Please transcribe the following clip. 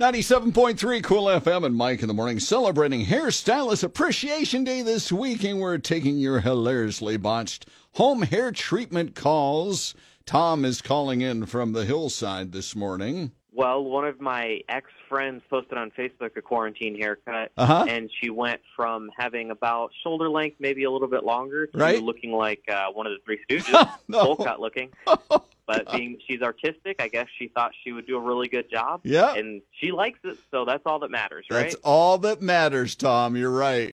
97.3 Cool FM and Mike in the morning celebrating Hairstylist Appreciation Day this week, and we're taking your hilariously botched home hair treatment calls. Tom is calling in from the hillside this morning. Well, one of my ex friends posted on Facebook a quarantine haircut, Uh-huh. and she went from having about shoulder length, maybe a little bit longer, to Right. looking like uh, one of the Three Stooges, No. bowl cut looking. But uh, being she's artistic, I guess she thought she would do a really good job. Yeah. and she likes it, so that's all that matters, right? That's all that matters, Tom. You're right.